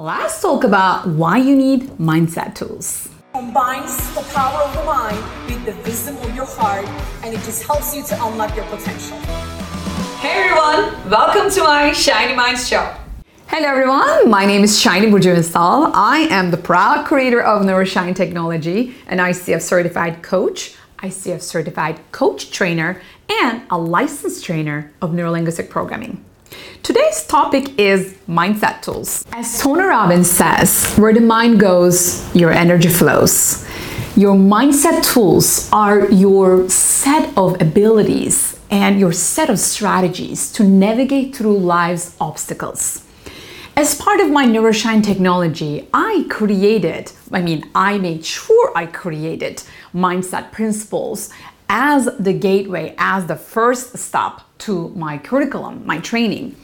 Let's talk about why you need mindset tools. Combines the power of the mind with the wisdom of your heart, and it just helps you to unlock your potential. Hey everyone, welcome to my Shiny Minds show. Hello everyone, my name is Shiny Burjumistal. I am the proud creator of Neuroshine Technology, an ICF certified coach, ICF certified coach trainer, and a licensed trainer of neurolinguistic programming. Today's topic is mindset tools. As Tony Robbins says, where the mind goes, your energy flows. Your mindset tools are your set of abilities and your set of strategies to navigate through life's obstacles. As part of my Neuroshine technology, I created, I mean, I made sure I created mindset principles as the gateway, as the first stop to my curriculum, my training.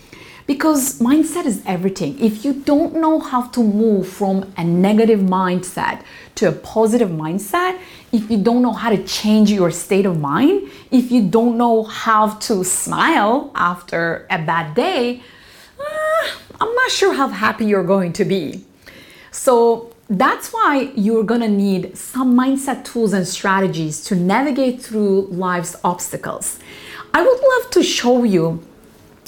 Because mindset is everything. If you don't know how to move from a negative mindset to a positive mindset, if you don't know how to change your state of mind, if you don't know how to smile after a bad day, uh, I'm not sure how happy you're going to be. So, that's why you're gonna need some mindset tools and strategies to navigate through life's obstacles. I would love to show you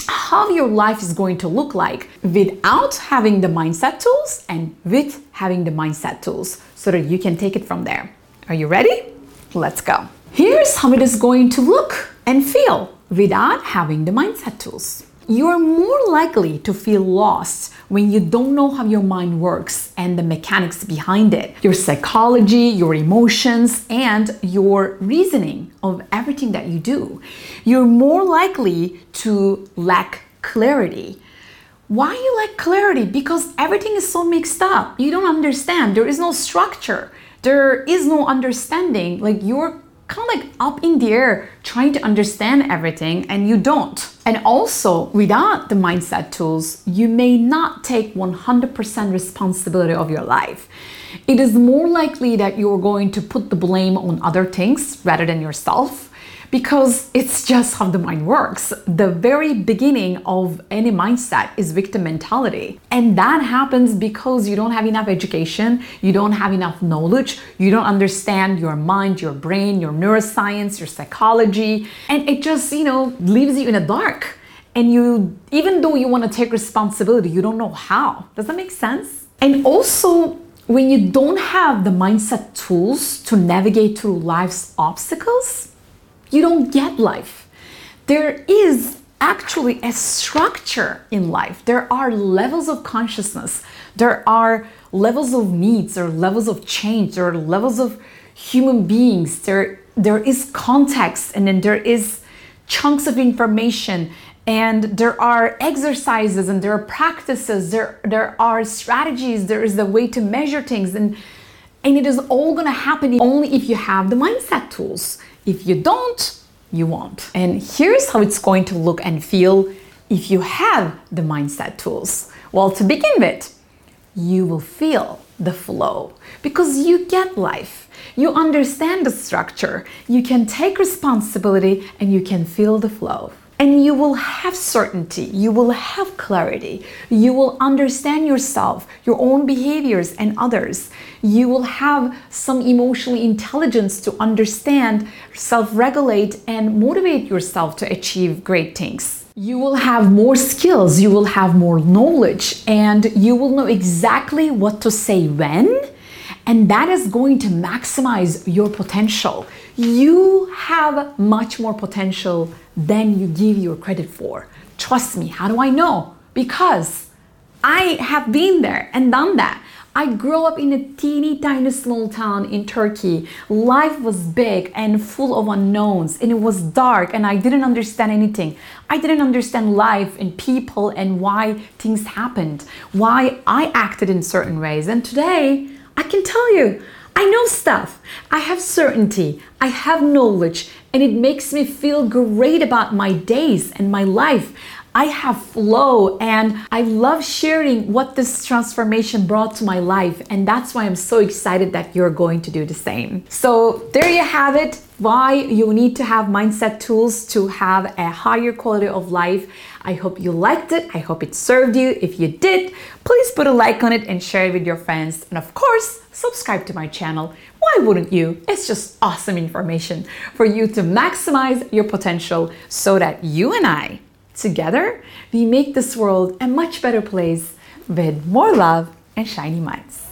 how your life is going to look like without having the mindset tools and with having the mindset tools so that you can take it from there. Are you ready? Let's go. Here's how it is going to look and feel without having the mindset tools you are more likely to feel lost when you don't know how your mind works and the mechanics behind it, your psychology, your emotions, and your reasoning of everything that you do. You're more likely to lack clarity. Why you lack clarity? Because everything is so mixed up. You don't understand. There is no structure. There is no understanding. Like you're kind of like up in the air trying to understand everything and you don't. And also, without the mindset tools, you may not take 100% responsibility of your life. It is more likely that you're going to put the blame on other things rather than yourself because it's just how the mind works. The very beginning of any mindset is victim mentality. And that happens because you don't have enough education, you don't have enough knowledge, you don't understand your mind, your brain, your neuroscience, your psychology, and it just, you know, leaves you in the dark. And you, even though you want to take responsibility, you don't know how. Does that make sense? And also, when you don't have the mindset tools to navigate through life's obstacles, you don't get life. There is actually a structure in life. There are levels of consciousness, there are levels of needs, there are levels of change, there are levels of human beings, there, there is context, and then there is chunks of information and there are exercises and there are practices. There there are strategies. There is a way to measure things and and it is all going to happen only if you have the mindset tools if you don't, you won't. And here's how it's going to look and feel if you have the mindset tools. Well, to begin with, you will feel the flow because you get life. You understand the structure, you can take responsibility, and you can feel the flow and you will have certainty, you will have clarity, you will understand yourself, your own behaviors, and others. You will have some emotional intelligence to understand, self regulate, and motivate yourself to achieve great things. You will have more skills, you will have more knowledge, and you will know exactly what to say when and that is going to maximize your potential. You have much more potential than you give your credit for. Trust me, how do I know? Because I have been there and done that. I grew up in a teeny tiny small town in Turkey. Life was big and full of unknowns, and it was dark, and I didn't understand anything. I didn't understand life and people and why things happened, why I acted in certain ways. And today, I can tell you, I know stuff. I have certainty. I have knowledge, and it makes me feel great about my days and my life. I have flow and I love sharing what this transformation brought to my life. And that's why I'm so excited that you're going to do the same. So, there you have it why you need to have mindset tools to have a higher quality of life. I hope you liked it. I hope it served you. If you did, please put a like on it and share it with your friends. And of course, subscribe to my channel. Why wouldn't you? It's just awesome information for you to maximize your potential so that you and I, together, we make this world a much better place with more love and shiny minds.